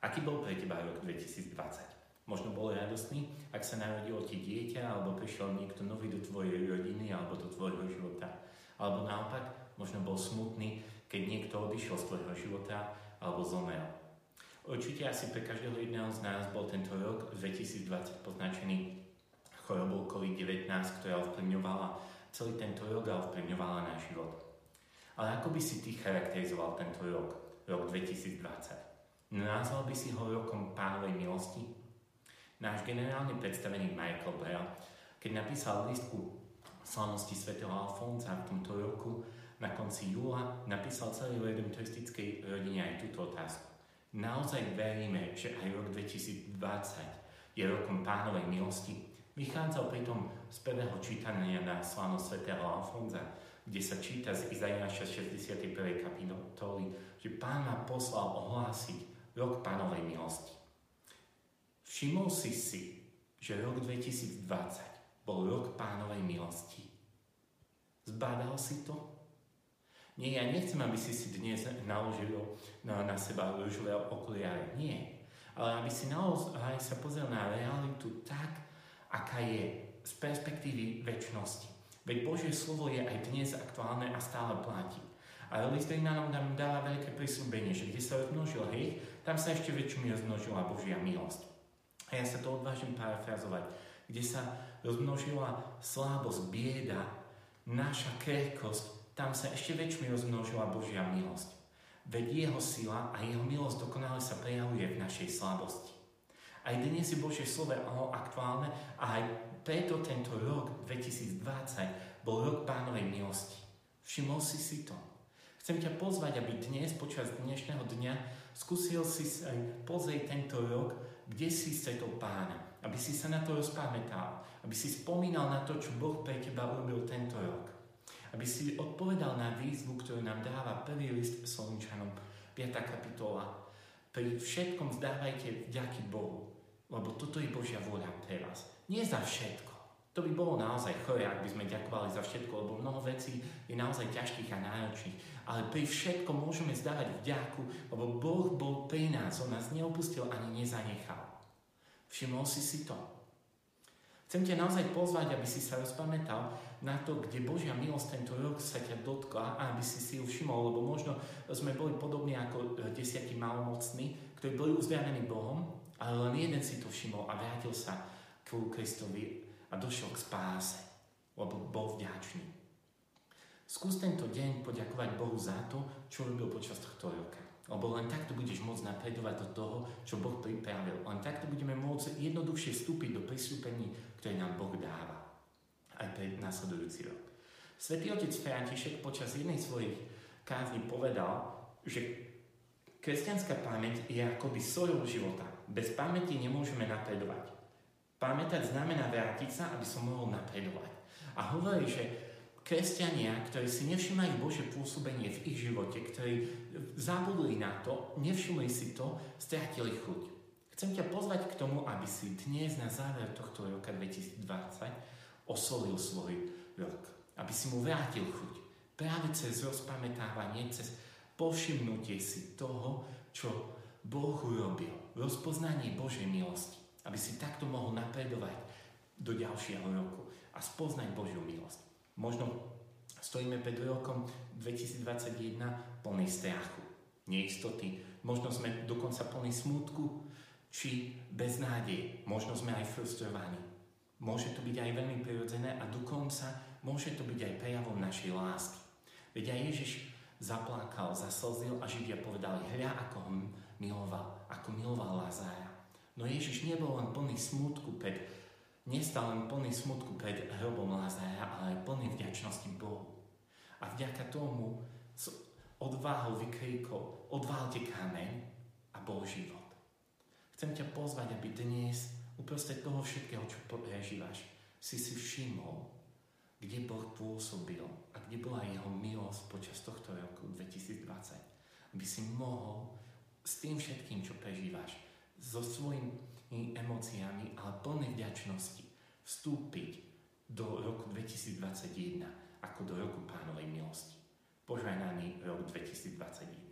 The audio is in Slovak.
Aký bol pre teba rok 2020? Možno bol radostný, ak sa narodilo ti dieťa, alebo prišiel niekto nový do tvojej rodiny, alebo do tvojho života. Alebo naopak, možno bol smutný, keď niekto odišiel z tvojho života, alebo zomrel. Určite asi pre každého jedného z nás bol tento rok 2020 poznačený chorobou COVID-19, ktorá ovplyvňovala celý tento rok a ovplyvňovala náš život. Ale ako by si ty charakterizoval tento rok, rok 2020? Nazval by si ho rokom pánovej milosti? Náš generálne predstavený Michael Bell, keď napísal listku slavnosti svätého Alfonsa v tomto roku na konci júla, napísal celej redemptoristickej rodine aj túto otázku. Naozaj veríme, že aj rok 2020 je rokom pánovej milosti? Vychádzal pritom z prvého čítania na slavnosť svätého Alfonza, kde sa číta z Izajaša 61. kapitoly, že pán ma poslal ohlásiť rok pánovej milosti. Všimol si si, že rok 2020 bol rok pánovej milosti. Zbadal si to? Nie, ja nechcem, aby si si dnes naložil na, na seba rúžové okuliare. Nie. Ale aby si naozaj sa pozrel na realitu tak, aká je z perspektívy väčšnosti. Veď Božie slovo je aj dnes aktuálne a stále platí. A list nám dáva veľké prisúbenie, že kde sa rozmnožil hriech, tam sa ešte väčšiu rozmnožila Božia milosť. A ja sa to odvážim parafrazovať. Kde sa rozmnožila slabosť, bieda, naša krehkosť, tam sa ešte väčšiu rozmnožila Božia milosť. Veď jeho sila a jeho milosť dokonale sa prejavuje v našej slabosti. Aj dnes je Božie slovo aktuálne a aj preto tento rok 2020 bol rok pánovej milosti. Všimol si si to? Chcem ťa pozvať, aby dnes, počas dnešného dňa, skúsil si sa pozrieť tento rok, kde si stretol pána. Aby si sa na to rozpamätal. Aby si spomínal na to, čo Boh pre teba urobil tento rok. Aby si odpovedal na výzvu, ktorú nám dáva prvý list Solničanom, 5. kapitola. Pri všetkom zdávajte vďaky Bohu, lebo toto je Božia vôľa pre vás. Nie za všetko. To by bolo naozaj chore, ak by sme ďakovali za všetko, lebo mnoho vecí je naozaj ťažkých a náročných ale pri všetkom môžeme zdávať vďaku, lebo Boh bol pri nás, On nás neopustil ani nezanechal. Všimol si si to? Chcem ťa naozaj pozvať, aby si sa rozpamätal na to, kde Božia milosť tento rok sa ťa dotkla a aby si si ju všimol, lebo možno sme boli podobní ako desiatí malomocní, ktorí boli uzdravení Bohom, ale len jeden si to všimol a vrátil sa k Kristovi a došiel k spáse, lebo bol vďačný. Skús tento deň poďakovať Bohu za to, čo robil počas tohto roka. Lebo len takto budeš môcť napredovať do toho, čo Boh pripravil. Len takto budeme môcť jednoduchšie vstúpiť do prisúpení, ktoré nám Boh dáva. Aj pre následujúci rok. Svetý otec František počas jednej svojich kázni povedal, že kresťanská pamäť je akoby solou života. Bez pamäti nemôžeme napredovať. Pamätať znamená vrátiť sa, aby som mohol napredovať. A hovorí, že kresťania, ktorí si nevšimajú Bože pôsobenie v ich živote, ktorí zabudli na to, nevšimli si to, stratili chuť. Chcem ťa pozvať k tomu, aby si dnes na záver tohto roka 2020 osolil svoj rok. Aby si mu vrátil chuť. Práve cez rozpamätávanie, cez povšimnutie si toho, čo Boh urobil. Rozpoznanie Božej milosti. Aby si takto mohol napredovať do ďalšieho roku a spoznať Božiu milosť. Možno stojíme pred rokom 2021 plný strachu, neistoty, možno sme dokonca plný smutku, či beznádeje, možno sme aj frustrovaní. Môže to byť aj veľmi prirodzené a dokonca môže to byť aj prejavom našej lásky. Veď aj Ježiš zaplakal, zaslzil a Židia povedali, hľa ako miloval, ako miloval Lazára. No Ježiš nebol len plný smutku pred nestal len plný smutku pred hrobom Lázaja, ale aj plný vďačnosti Bohu. A vďaka tomu odváhou vykríkol, odválte kameň a bol život. Chcem ťa pozvať, aby dnes, uprostred toho všetkého, čo prežívaš, si si všimol, kde Boh pôsobil a kde bola jeho milosť počas tohto roku 2020. Aby si mohol s tým všetkým, čo prežívaš, so svojím emóciami, ale plné vďačnosti vstúpiť do roku 2021 ako do roku pánovej milosti. Požehnaný rok 2021.